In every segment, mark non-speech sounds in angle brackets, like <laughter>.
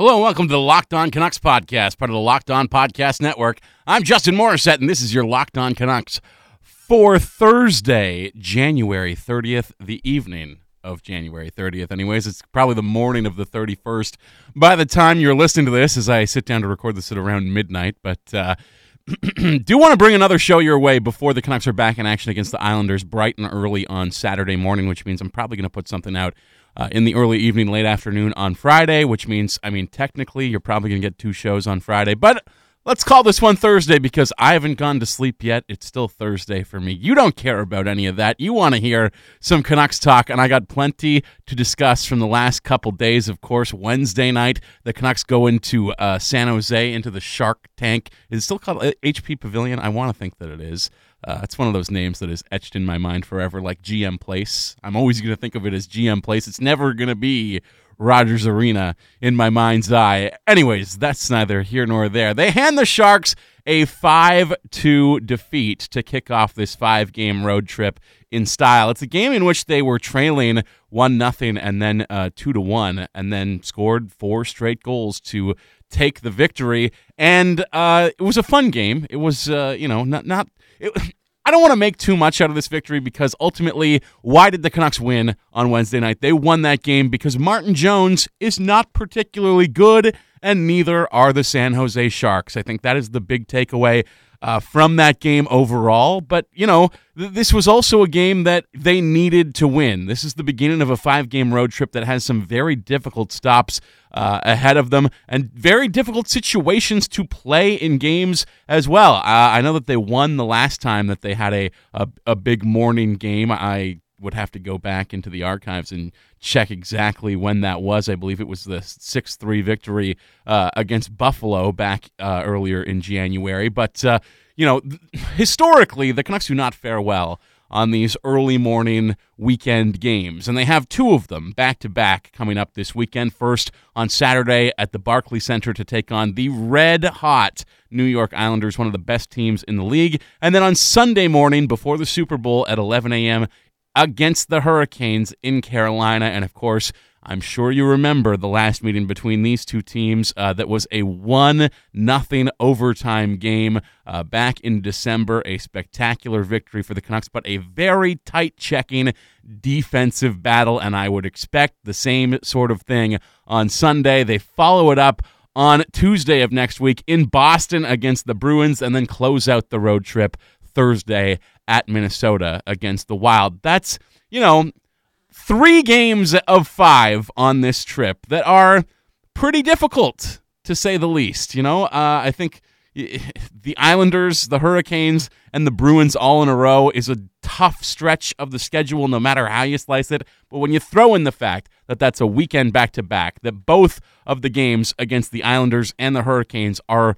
Hello and welcome to the Locked On Canucks podcast, part of the Locked On Podcast Network. I'm Justin Morissette, and this is your Locked On Canucks for Thursday, January 30th, the evening of January 30th. Anyways, it's probably the morning of the 31st by the time you're listening to this, as I sit down to record this at around midnight. But uh, <clears throat> do want to bring another show your way before the Canucks are back in action against the Islanders bright and early on Saturday morning, which means I'm probably going to put something out uh, in the early evening, late afternoon on Friday, which means, I mean, technically, you're probably going to get two shows on Friday. But let's call this one Thursday because I haven't gone to sleep yet. It's still Thursday for me. You don't care about any of that. You want to hear some Canucks talk, and I got plenty to discuss from the last couple days. Of course, Wednesday night, the Canucks go into uh, San Jose, into the Shark Tank. Is it still called HP uh, Pavilion? I want to think that it is. Uh, it's one of those names that is etched in my mind forever, like GM Place. I'm always going to think of it as GM Place. It's never going to be Rogers Arena in my mind's eye. Anyways, that's neither here nor there. They hand the Sharks a 5 2 defeat to kick off this five game road trip in style. It's a game in which they were trailing 1 nothing and then uh, 2 to 1 and then scored four straight goals to take the victory. And uh, it was a fun game. It was, uh, you know, not, not it, <laughs> I don't want to make too much out of this victory because ultimately, why did the Canucks win on Wednesday night? They won that game because Martin Jones is not particularly good, and neither are the San Jose Sharks. I think that is the big takeaway uh, from that game overall. But, you know, th- this was also a game that they needed to win. This is the beginning of a five game road trip that has some very difficult stops uh, ahead of them and very difficult situations to play in games as well. Uh, I know that they won the last time that they had a, a, a big morning game. I would have to go back into the archives and check exactly when that was. I believe it was the 6 3 victory uh, against Buffalo back uh, earlier in January. But, uh, you know, historically, the Canucks do not fare well on these early morning weekend games. And they have two of them back to back coming up this weekend. First on Saturday at the Barclay Center to take on the red hot New York Islanders, one of the best teams in the league. And then on Sunday morning before the Super Bowl at 11 a.m., against the Hurricanes in Carolina. And of course, I'm sure you remember the last meeting between these two teams uh, that was a 1 nothing overtime game uh, back in December. A spectacular victory for the Canucks, but a very tight checking defensive battle. And I would expect the same sort of thing on Sunday. They follow it up on Tuesday of next week in Boston against the Bruins and then close out the road trip Thursday at Minnesota against the Wild. That's, you know, three games of five on this trip that are pretty difficult, to say the least. You know, uh, I think <laughs> the Islanders, the Hurricanes, and the Bruins all in a row is a tough stretch of the schedule, no matter how you slice it. But when you throw in the fact that that's a weekend back to back, that both of the games against the Islanders and the Hurricanes are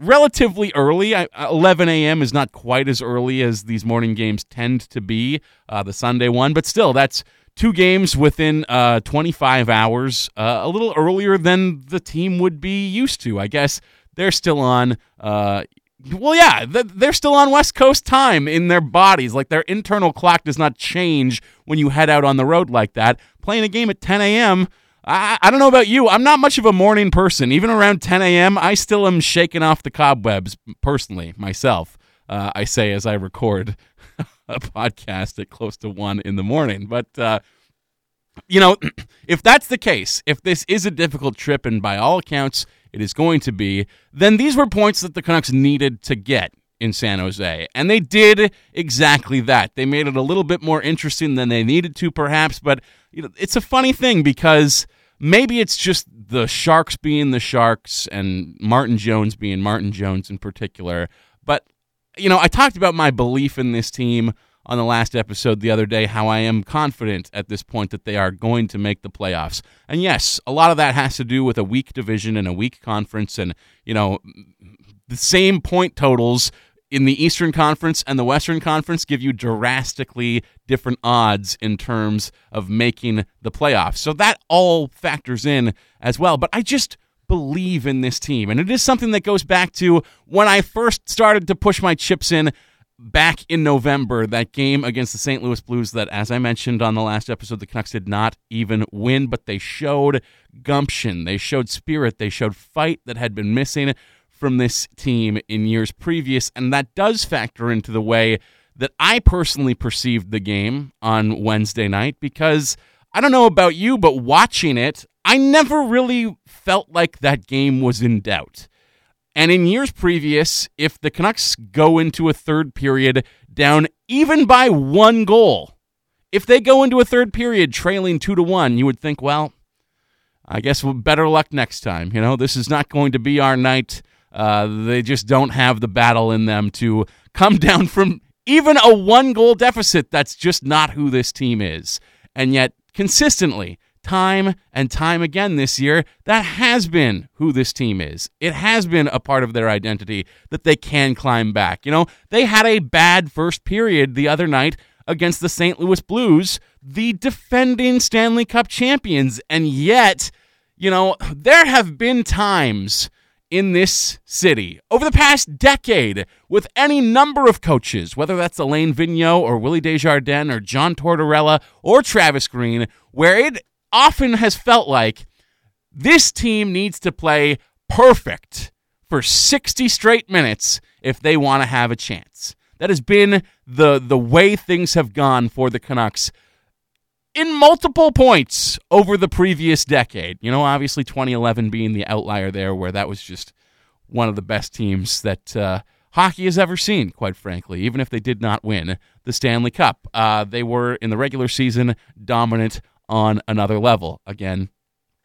relatively early. 11 a.m. is not quite as early as these morning games tend to be, uh, the Sunday one, but still, that's two games within uh, 25 hours, uh, a little earlier than the team would be used to. I guess they're still on. Uh, well, yeah, they're still on West Coast time in their bodies. Like their internal clock does not change when you head out on the road like that. Playing a game at 10 a.m. I, I don't know about you. I'm not much of a morning person. Even around 10 a.m., I still am shaking off the cobwebs personally, myself. Uh, I say as I record <laughs> a podcast at close to 1 in the morning. But, uh, you know, <clears throat> if that's the case, if this is a difficult trip, and by all accounts it is going to be, then these were points that the Canucks needed to get in San Jose. And they did exactly that. They made it a little bit more interesting than they needed to, perhaps, but you know, it's a funny thing because maybe it's just the Sharks being the Sharks and Martin Jones being Martin Jones in particular. But, you know, I talked about my belief in this team on the last episode the other day, how I am confident at this point that they are going to make the playoffs. And yes, a lot of that has to do with a weak division and a weak conference and, you know, the same point totals in the Eastern Conference and the Western Conference give you drastically different odds in terms of making the playoffs. So that all factors in as well. But I just believe in this team. And it is something that goes back to when I first started to push my chips in back in November, that game against the St. Louis Blues, that, as I mentioned on the last episode, the Canucks did not even win, but they showed gumption. They showed spirit. They showed fight that had been missing from this team in years previous. And that does factor into the way that I personally perceived the game on Wednesday night because I don't know about you, but watching it, I never really felt like that game was in doubt. And in years previous, if the Canucks go into a third period down even by one goal, if they go into a third period trailing two to one, you would think, well, I guess better luck next time. You know, this is not going to be our night. Uh, they just don't have the battle in them to come <laughs> down from even a one goal deficit. That's just not who this team is. And yet, consistently, time and time again this year, that has been who this team is. It has been a part of their identity that they can climb back. You know, they had a bad first period the other night against the St. Louis Blues, the defending Stanley Cup champions. And yet, you know, there have been times in this city over the past decade with any number of coaches, whether that's Alain Vigneault or Willie Desjardins or John Tortorella or Travis Green, where it often has felt like this team needs to play perfect for 60 straight minutes if they want to have a chance. That has been the the way things have gone for the Canucks in multiple points over the previous decade. You know, obviously 2011 being the outlier there, where that was just one of the best teams that uh, hockey has ever seen, quite frankly, even if they did not win the Stanley Cup. Uh, they were, in the regular season, dominant on another level. Again,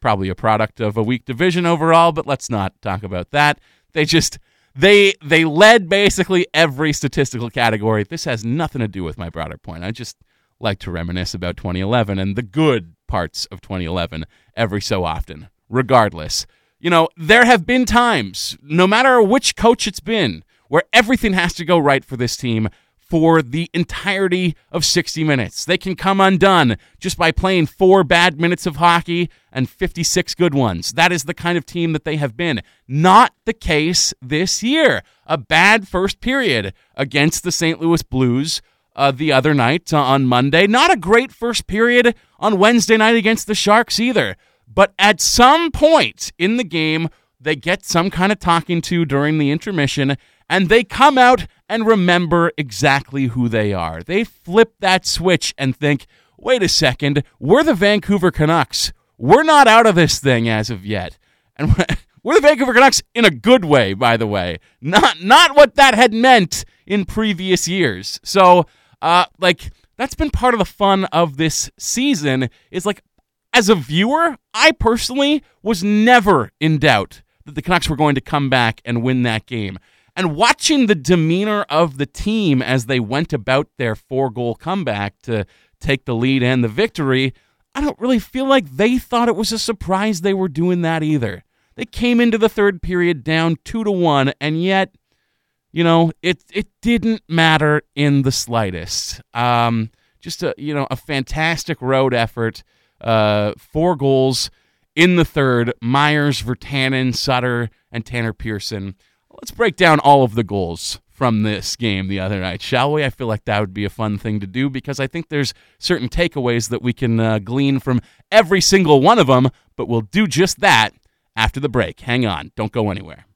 probably a product of a weak division overall, but let's not talk about that. They just they they led basically every statistical category. This has nothing to do with my broader point. I just like to reminisce about 2011 and the good parts of 2011 every so often. Regardless, you know, there have been times, no matter which coach it's been, where everything has to go right for this team for the entirety of 60 minutes. They can come undone just by playing four bad minutes of hockey and 56 good ones. That is the kind of team that they have been. Not the case this year. A bad first period against the St. Louis Blues uh, the other night uh, on Monday. Not a great first period on Wednesday night against the Sharks either. But at some point in the game, they get some kind of talking to during the intermission and they come out and remember exactly who they are. They flip that switch and think, wait a second, we're the Vancouver Canucks. We're not out of this thing as of yet. And <laughs> we're the Vancouver Canucks in a good way, by the way. Not not what that had meant in previous years. So, uh, like that's been part of the fun of this season. Is like, as a viewer, I personally was never in doubt that the Canucks were going to come back and win that game. And watching the demeanor of the team as they went about their four goal comeback to take the lead and the victory, I don't really feel like they thought it was a surprise they were doing that either. They came into the third period down two to one, and yet, you know, it it didn't matter in the slightest. Um, just a you know a fantastic road effort. Uh, four goals in the third. Myers, Virtanen, Sutter, and Tanner Pearson. Let's break down all of the goals from this game the other night, shall we? I feel like that would be a fun thing to do because I think there's certain takeaways that we can uh, glean from every single one of them, but we'll do just that after the break. Hang on, don't go anywhere.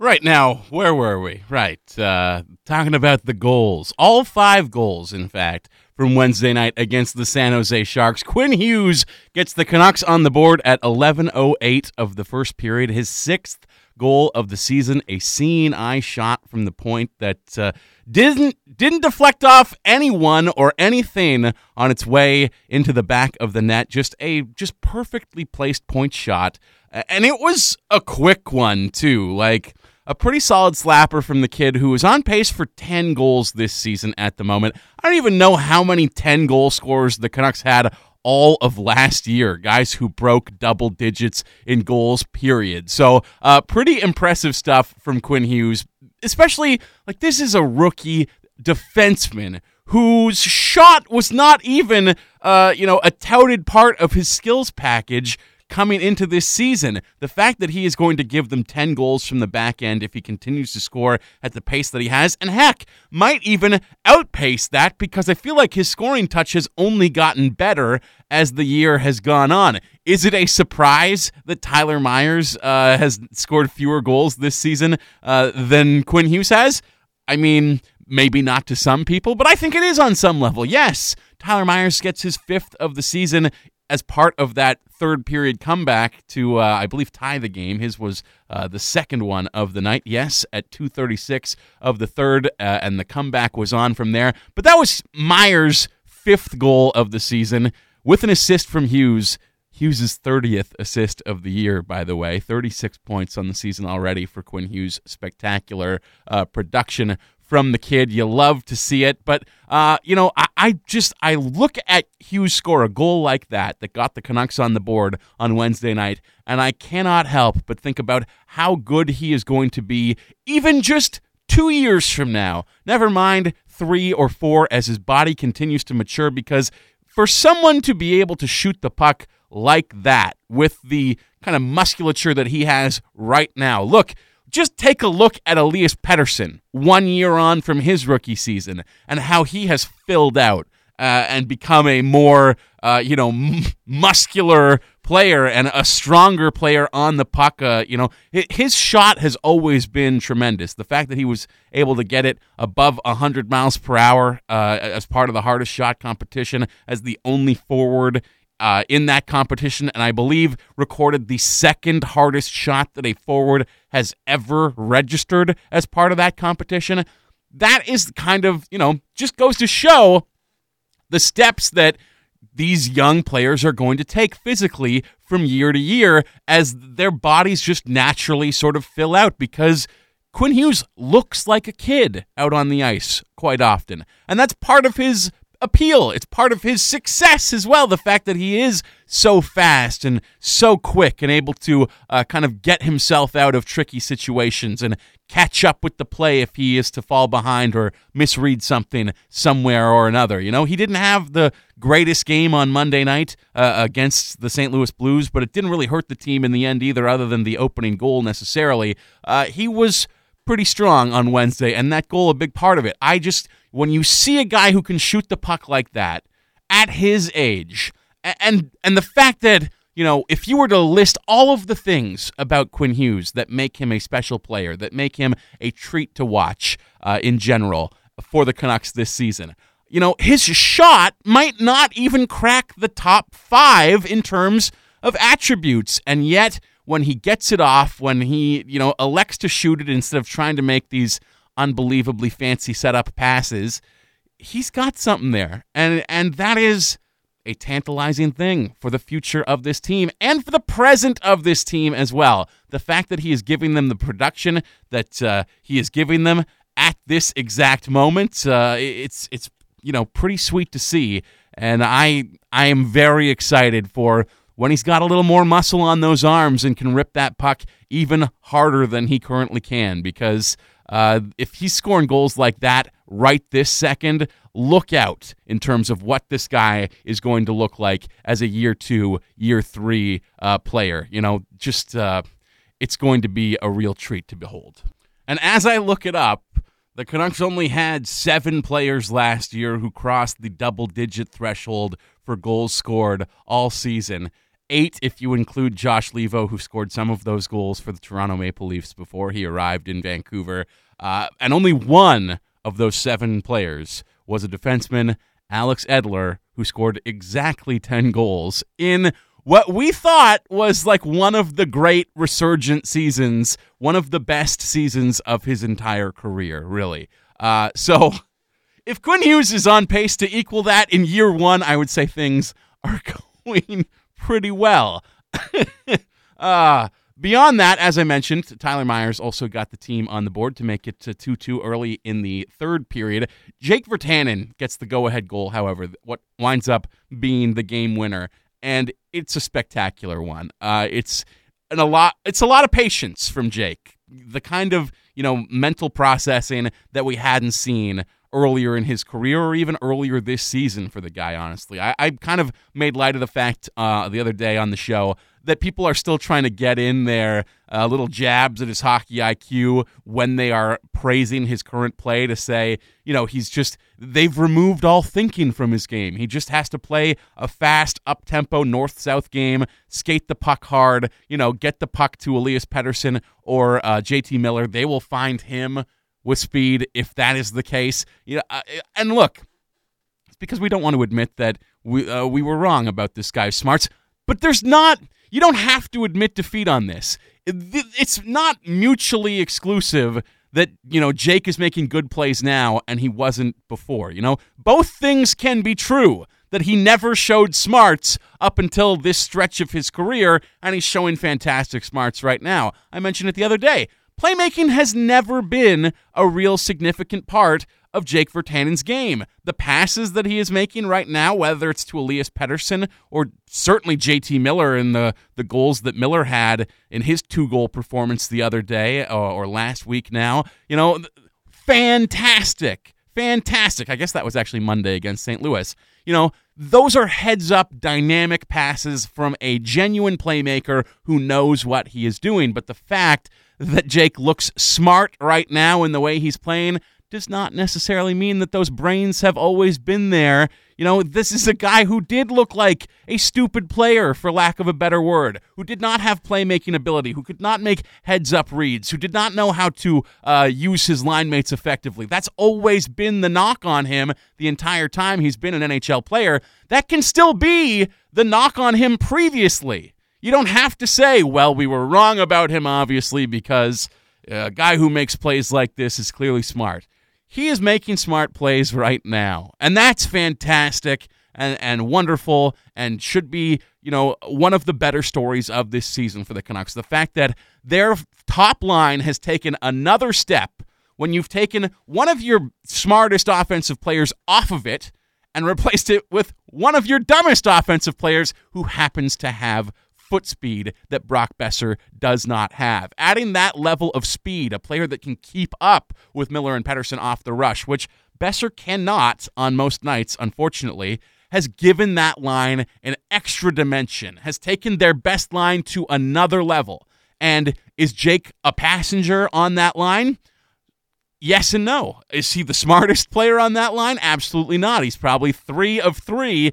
Right now, where were we? Right, uh, talking about the goals. All five goals, in fact, from Wednesday night against the San Jose Sharks. Quinn Hughes gets the Canucks on the board at 11:08 of the first period, his sixth goal of the season, a seeing eye shot from the point that uh, didn't didn't deflect off anyone or anything on its way into the back of the net. Just a just perfectly placed point shot, and it was a quick one too. Like a pretty solid slapper from the kid who is on pace for 10 goals this season at the moment. I don't even know how many 10 goal scorers the Canucks had all of last year, guys who broke double digits in goals, period. So, uh, pretty impressive stuff from Quinn Hughes, especially like this is a rookie defenseman whose shot was not even, uh, you know, a touted part of his skills package coming into this season. The fact that he is going to give them 10 goals from the back end if he continues to score at the pace that he has, and heck, might even outpace that because I feel like his scoring touch has only gotten better as the year has gone on. Is it a surprise that Tyler Myers uh, has scored fewer goals this season uh, than Quinn Hughes has? I mean, maybe not to some people, but I think it is on some level. Yes, Tyler Myers gets his fifth of the season as part of that third period comeback to, uh, I believe, tie the game. His was uh, the second one of the night. Yes, at 2:36 of the third, uh, and the comeback was on from there. But that was Myers' fifth goal of the season with an assist from Hughes. Hughes' 30th assist of the year, by the way. 36 points on the season already for Quinn Hughes. Spectacular uh, production from the kid. You love to see it. But, uh, you know, I, I, just, I look at Hughes score a goal like that that got the Canucks on the board on Wednesday night, and I cannot help but think about how good he is going to be even just two years from now. Never mind three or four as his body continues to mature because for someone to be able to shoot the puck like that with the kind of musculature that he has right now. Look, just take a look at Elias Pettersson one year on from his rookie season and how he has filled out uh, and become a more, uh, you know, m- muscular player and a stronger player on the puck. Uh, you know, his shot has always been tremendous. The fact that he was able to get it above 100 miles per hour uh, as part of the hardest shot competition as the only forward uh, in that competition, and I believe recorded the second hardest shot that a forward has ever registered as part of that competition. That is kind of, you know, just goes to show the steps that these young players are going to take physically from year to year as their bodies just naturally sort of fill out because Quinn Hughes looks like a kid out on the ice quite often. And that's part of his appeal. It's part of his success as well. The fact that he is so fast and so quick and able to uh, kind of get himself out of tricky situations and catch up with the play if he is to fall behind or misread something somewhere or another. You know, he didn't have the greatest game on Monday night uh, against the St. Louis Blues, but it didn't really hurt the team in the end either, other than the opening goal necessarily. Uh, he was pretty strong on Wednesday, and that goal a big part of it. I just when you see a guy who can shoot the puck like that at his age, and and the fact that you know if you were to list all of the things about Quinn Hughes that make him a special player, that make him a treat to watch uh, in general for the Canucks this season. You know, his shot might not even crack the top five in terms of attributes, and yet when he gets it off, when he, you know, elects to shoot it instead of trying to make these unbelievably fancy setup passes, he's got something there. And and that is a tantalizing thing for the future of this team and for the present of this team as well. The fact that he is giving them the production that uh, he is giving them at this exact moment, uh, it's it's you know pretty sweet to see, and I I am very excited for when he's got a little more muscle on those arms and can rip that puck even harder than he currently can because uh, if he's scoring goals like that right this second, look out in terms of what this guy is going to look like as a year two, year three uh, player. You know, just uh, it's going to be a real treat to behold. And as I look it up, the Canucks only had seven players last year who crossed the double digit threshold for goals scored all season eight if you include Josh Leivo, who scored some of those goals for the Toronto Maple Leafs before he arrived in Vancouver. Uh, and only one of those seven players was a defenseman, Alex Edler, who scored exactly 10 goals in what we thought was like one of the great resurgent seasons, one of the best seasons of his entire career, really. Uh, so if Quinn Hughes is on pace to equal that in year one, I would say things are <laughs> going pretty well. <laughs> uh, beyond that, as I mentioned, Tyler Myers also got the team on the board to make it to 2 2 early in the third period. Jake Virtanen gets the go ahead goal, however, what winds up being the game winner. And it's a spectacular one. Uh, it's a lot it's a lot of patience from Jake. The kind of, you know, mental processing that we hadn't seen earlier in his career or even earlier this season for the guy, honestly. I, I kind of made light of the fact uh, the other day on the show that people are still trying to get in there uh, little jabs at his hockey IQ when they are praising his current play to say, you know, he's just, they've removed all thinking from his game. He just has to play a fast, up tempo, north south game, skate the puck hard, you know, get the puck to Elias Pettersson or uh, JT Miller. They will find him with speed if that is the case. You know, uh, and look, it's because we don't want to admit that we, uh, we were wrong about this guy's smarts, but there's not. You don't have to admit defeat on this it's not mutually exclusive that you know Jake is making good plays now and he wasn't before. You know, both things can be true. That he never showed smarts up until this stretch of his career, and he's showing fantastic smarts right now. I mentioned it the other day. Playmaking has never been a real significant part of Jake Virtanen's game. The passes that he is making right now, whether it's to Elias Pettersson or certainly JT Miller in the, the goals that Miller had in his two goal performance the other day or, uh, or last week now, you know, fantastic. Fantastic. I guess that was actually Monday against St. Louis. You know, those are heads up dynamic passes from a genuine playmaker who knows what he is doing. But the fact that Jake looks smart right now in the way he's playing, does not necessarily mean that those brains have always been there. You know, this is a guy who did look like a stupid player, for lack of a better word, who did not have playmaking ability, who could not make heads up reads, who did not know how to uh, use his line mates effectively. That's always been the knock on him the entire time he's been an NHL player. That can still be the knock on him previously. You don't have to say, well, we were wrong about him, obviously, because a guy who makes plays like this is clearly smart he is making smart plays right now. And that's fantastic and, and wonderful and should be, you know, one of the better stories of this season for the Canucks. The fact that their top line has taken another step when you've taken one of your smartest offensive players off of it and replaced it with one of your dumbest offensive players who happens to have foot speed that Brock Boeser does not have. Adding that level of speed, a player that can keep up with Miller and Pettersson off the rush, which Besser cannot on most nights, unfortunately, has given that line an extra dimension, has taken their best line to another level. And is Jake a passenger on that line? Yes and no. Is he the smartest <laughs> player on that line? Absolutely not. He's probably three of three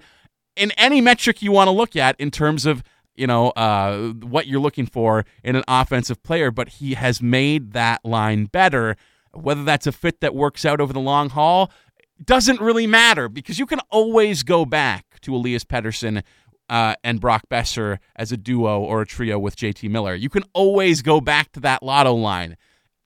in any metric you want to look at in terms of you know, uh, what you're looking for in an offensive player, but he has made that line better. Whether that's a fit that works out over the long haul doesn't really matter because you can always go back to Elias Pettersson uh, and Brock Boeser as a duo or a trio with JT Miller. You can always go back to that lotto line.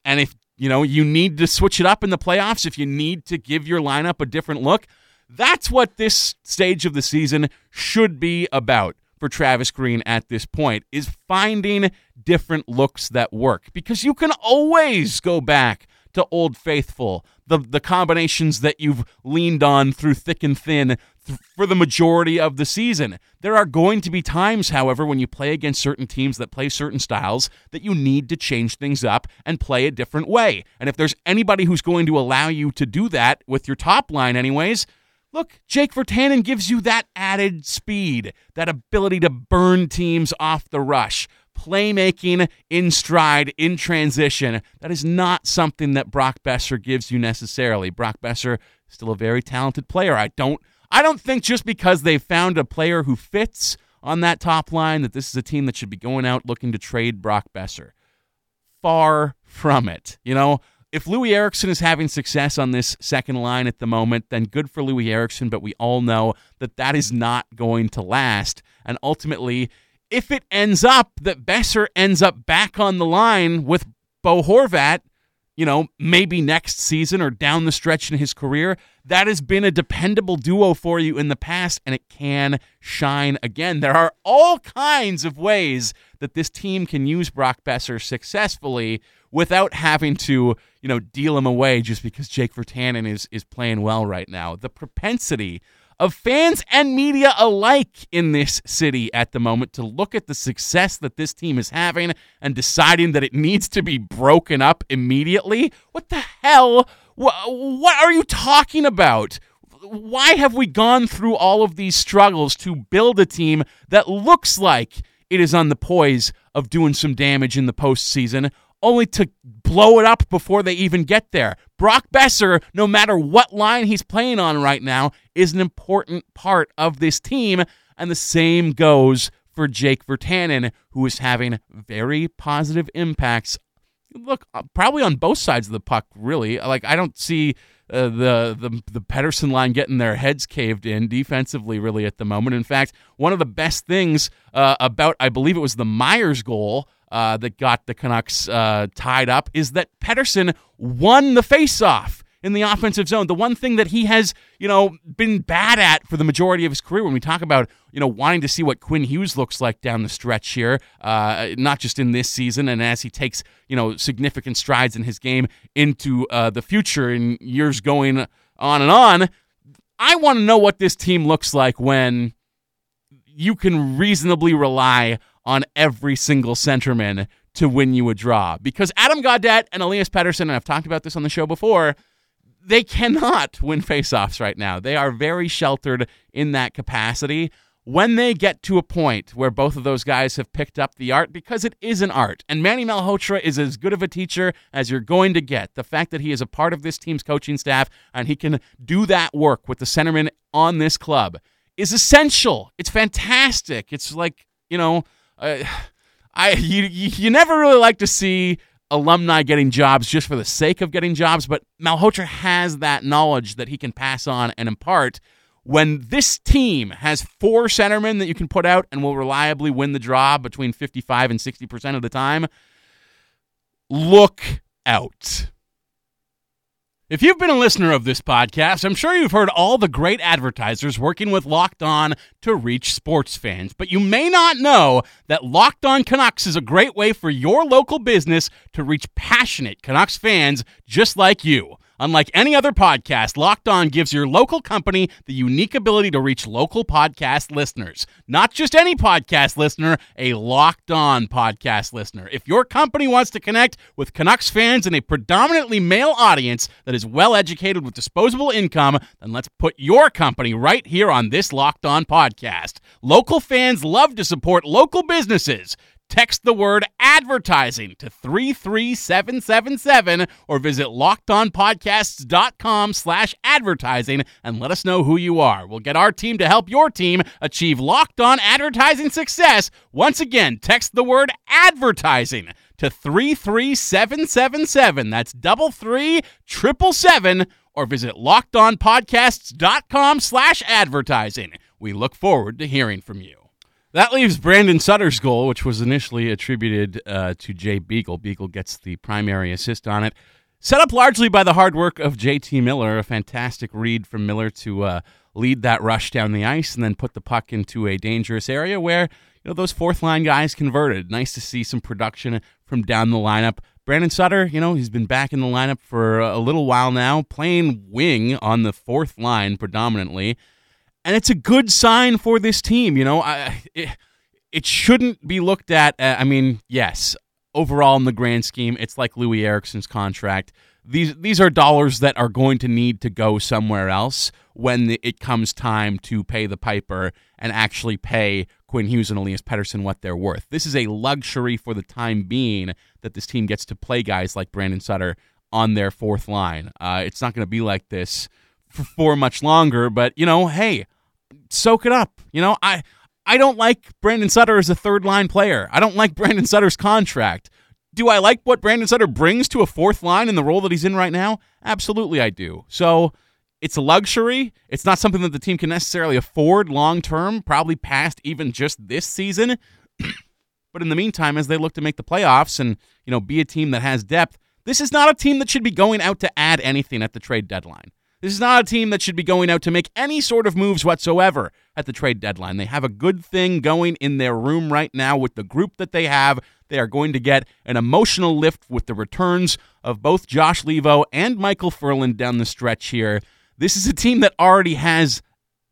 And if you know you need to switch it up in the playoffs, if you need to give your lineup a different look, that's what this stage of the season should be about for Travis Green at this point is finding different looks that work because you can always go back to Old Faithful, the the combinations that you've leaned on through thick and thin th- for the majority of the season. There are going to be times, however, when you play against certain teams that play certain styles that you need to change things up and play a different way. And if there's anybody who's going to allow you to do that with your top line anyways, Look, Jake Virtanen gives you that added speed, that ability to burn teams off the rush, playmaking in stride, in transition. That is not something that Brock Boeser gives you necessarily. Brock Boeser still a very talented player. I don't I don't think just because they found a player who fits on that top line that this is a team that should be going out looking to trade Brock Boeser. Far from it. You know, if Louis Eriksson is having success on this second line at the moment, then good for Louis Eriksson, but we all know that that is not going to last. And ultimately, if it ends up that Boeser ends up back on the line with Bo Horvat, you know, maybe next season or down the stretch in his career, that has been a dependable duo for you in the past, and it can shine again. There are all kinds of ways that this team can use Brock Boeser successfully without having to, you know, deal him away just because Jake Virtanen is is playing well right now. The propensity of fans and media alike in this city at the moment to look at the success that this team is having and deciding that it needs to be broken up immediately. What the hell? What are you talking about? Why have we gone through all of these struggles to build a team that looks like it is on the poise of doing some damage in the postseason, only to blow it up before they even get there. Brock Boeser, no matter what line he's playing on right now, is an important part of this team, and the same goes for Jake Virtanen, who is having very positive impacts. Look, uh, probably on both sides of the puck, really. Like I don't see uh, the the the Pettersson line getting their heads caved in defensively really at the moment. In fact, one of the best things uh, about I believe it was the Myers goal uh, that got the Canucks uh, tied up is that Pettersson won the faceoff in the offensive zone. The one thing that he has, you know, been bad at for the majority of his career when we talk about, you know, wanting to see what Quinn Hughes looks like down the stretch here, uh, not just in this season and as he takes, you know, significant strides in his game into uh, the future in years going on and on. I want to know what this team looks like when you can reasonably rely on every single centerman to win you a draw. Because Adam Gaudette and Elias Pettersson, and I've talked about this on the show before, they cannot <laughs> win faceoffs right now. They are very sheltered in that capacity. When they get to a point where both of those guys have picked up the art, because it is an art, and Manny Malhotra is as good of a teacher as you're going to get. The fact that he is a part of this team's coaching staff and he can do that work with the centerman on this club is essential. It's fantastic. It's like, you know, I <sighs> you, you never really like to see alumni getting jobs just for the sake of getting jobs, but Malhotra has that knowledge that he can pass on and impart. When this team has four centermen that you can put out and will reliably win the draw between 55 and 60% of the time, look out. If you've been a listener of this podcast, I'm sure you've heard all the great advertisers working with Locked On to reach sports fans. But you may not know that Locked On Canucks is a great way for your local business to reach passionate Canucks fans just like you. Unlike any other podcast, Locked On gives your local company the unique ability to reach local podcast listeners. Not just any podcast listener, a Locked On podcast listener. If your company wants to connect with Canucks fans in a predominantly male audience that is well educated with disposable income, then let's put your company right here on this Locked On podcast. Local fans love to support local businesses. Text the word advertising to 33777 or visit lockedonpodcasts.com slash advertising and let us know who you are. We'll get our team to help your team achieve locked on advertising success. Once again, text the word advertising to 33777. That's double three triple seven or visit lockedonpodcasts.com slash advertising. We look forward to hearing from you. That leaves Brandon Sutter's goal, which was initially attributed uh, to Jay Beagle. Beagle gets the primary assist on it. Set up largely by the hard work of JT Miller, a fantastic read from Miller to uh, lead that rush down the ice and then put the puck into a dangerous area where you know those fourth line guys converted. Nice to see some production from down the lineup. Brandon Sutter, you know, he's been back in the lineup for a little while now, playing wing on the fourth line predominantly and it's a good sign for this team. You know, I, it, it shouldn't be looked at. Uh, I mean, yes, overall in the grand scheme, it's like Louis Eriksson's contract. These these are dollars that are going to need to go somewhere else when the, it comes time to pay the piper and actually pay Quinn Hughes and Elias Pettersson what they're worth. This is a luxury for the time being that this team gets to play guys like Brandon Sutter on their fourth line. Uh, it's not going to be like this for much longer. But you know, hey, soak it up. You know, I I don't like Brandon Sutter as a third line player. I don't like <laughs> Brandon Sutter's contract. Do I like what Brandon Sutter brings to a fourth line in the role that he's in right now? Absolutely, I do. So it's a luxury. It's not something that the team can necessarily afford long term, probably past even just this season. <clears throat> but in the meantime, as they look to make the playoffs and you know be a team that has depth, this is not a team that should be going out to add anything at the trade deadline. This is not a team that should be going out to make any sort of moves whatsoever at the trade deadline. They have a good thing going in their room right now with the group that they have. They are going to get an emotional lift with the returns of both Josh Leivo and Michael Ferland down the stretch here. This is a team that already has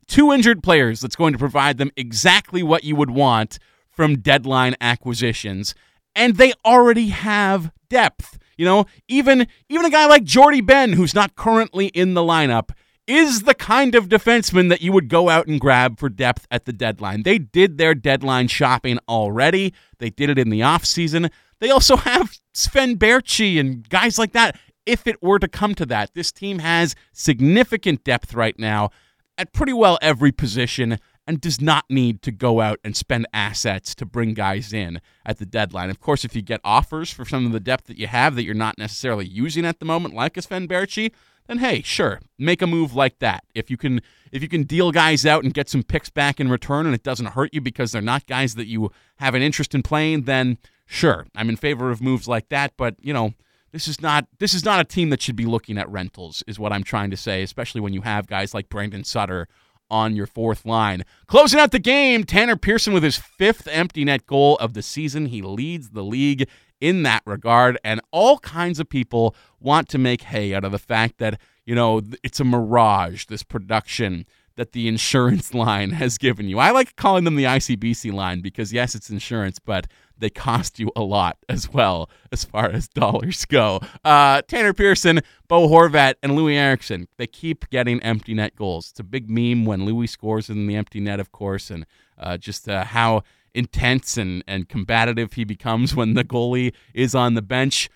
two injured players that's going to provide them exactly what you would want from deadline acquisitions. And they already have depth. You know, even even a guy like Jordie Benn, who's not currently in the lineup, is the kind of defenseman that you would go out and grab for depth at the deadline. They did their deadline shopping already. They did it in the offseason. They also <laughs> have Sven Baertschi and guys like that. If it were to come to that, this team has significant depth right now at pretty well every position and does not need to go out and spend assets to bring guys in at the deadline. Of course, if you get offers for some of the depth that you have that you're not necessarily using at the moment, like a Sven Baertschi, then hey, sure, make a move like that. If you can if you can deal guys out and get some picks back in return and it doesn't hurt you because they're not guys that you have an interest in playing, then sure, I'm in favor of moves like that, but you know, this is not this is not a team that should be looking at rentals is what I'm trying to say, especially when you have guys like Brandon Sutter on your fourth line. Closing out the game, Tanner Pearson with his fifth empty net goal of the season. He leads the league in that regard, and all kinds of people want to make hay out of the fact that, you know, it's a mirage, this production that the <laughs> insurance line has given you. I like calling them the ICBC line because, yes, it's insurance, but they cost you a lot as well as far as dollars go. Uh, Tanner Pearson, Bo Horvat, and Louis Eriksson, they keep getting empty net goals. It's a big meme when Louis scores in the empty net, of course, and uh, just uh, how intense and, and combative he becomes when the goalie is on the bench.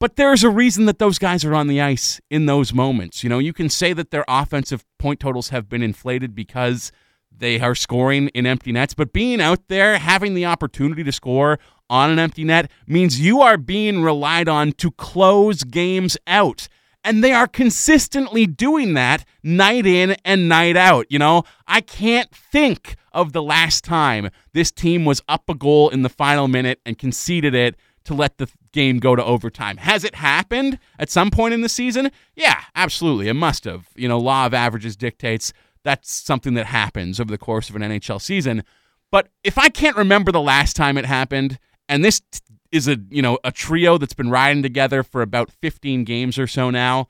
But there's a reason that those guys are on the ice in those moments. You know, you can say that their offensive point totals have been inflated because they are scoring in empty nets, but being out there, having the opportunity to score on an empty net means you are being relied on to close games out. And they are consistently doing that night in and night out. You know, I can't think of the last time this team was up a goal in the final minute and conceded it to let the game go to overtime. Has it happened at some point in the season? Yeah, absolutely. It must have. You know, law of averages dictates that's something that happens over the course of an NHL season. But if I can't remember the last time it happened, and this is a you know a trio that's been riding together for about 15 games or so now,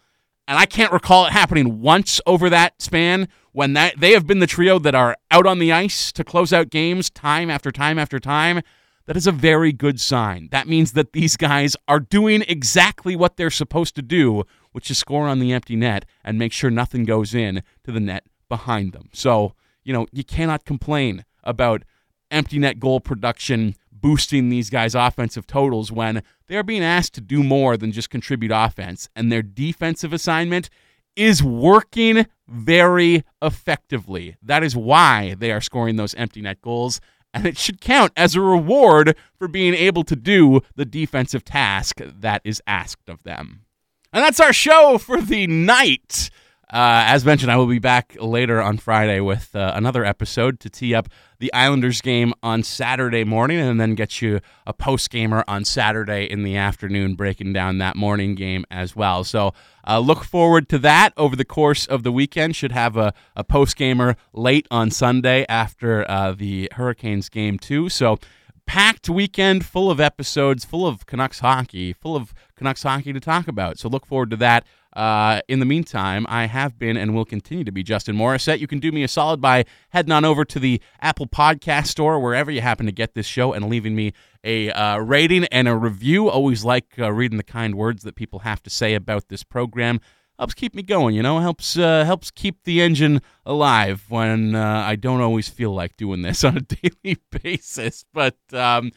and I can't recall it happening once over that span when that they have been the trio that are out on the ice to close out games time after time after time. That is a very good sign. That means that these guys are doing exactly what they're supposed to do, which is score on the empty net and make sure nothing goes in to the net behind them. So, you know, you cannot complain about empty net goal production boosting these guys' offensive totals when they are being asked to do more than just contribute offense. And their defensive assignment is working very effectively. That is why they are scoring those empty net goals. And it should count as a reward for being able to do the defensive task that is asked of them. And that's our show for the night. Uh, as mentioned, I will be back later on Friday with uh, another episode to tee up the Islanders game on Saturday morning and then get you a post gamer on Saturday in the afternoon, breaking down that morning game as well. So uh, look forward to that over the course of the weekend. Should have a, a post gamer late on Sunday after uh, the Hurricanes game, too. So packed weekend full of episodes, full of Canucks hockey, full of Canucks hockey to talk about. So look forward to that. Uh, in the meantime, I have been and will continue to be Justin Morissette. You can do me a solid by heading on over to the Apple Podcast Store, wherever you happen to get this show, and leaving me a uh, rating and a review. Always like uh, reading the kind words that people have to say about this program. Helps keep me going, you know. Helps uh, helps keep the engine alive when uh, I don't always feel like doing this <laughs> on a daily basis. But um,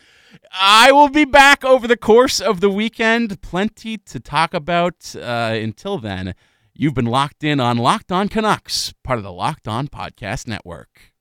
I will be back over the course of the weekend. Plenty to talk about. Uh, until then, you've been locked in on Locked On Canucks, part of the Locked On Podcast Network.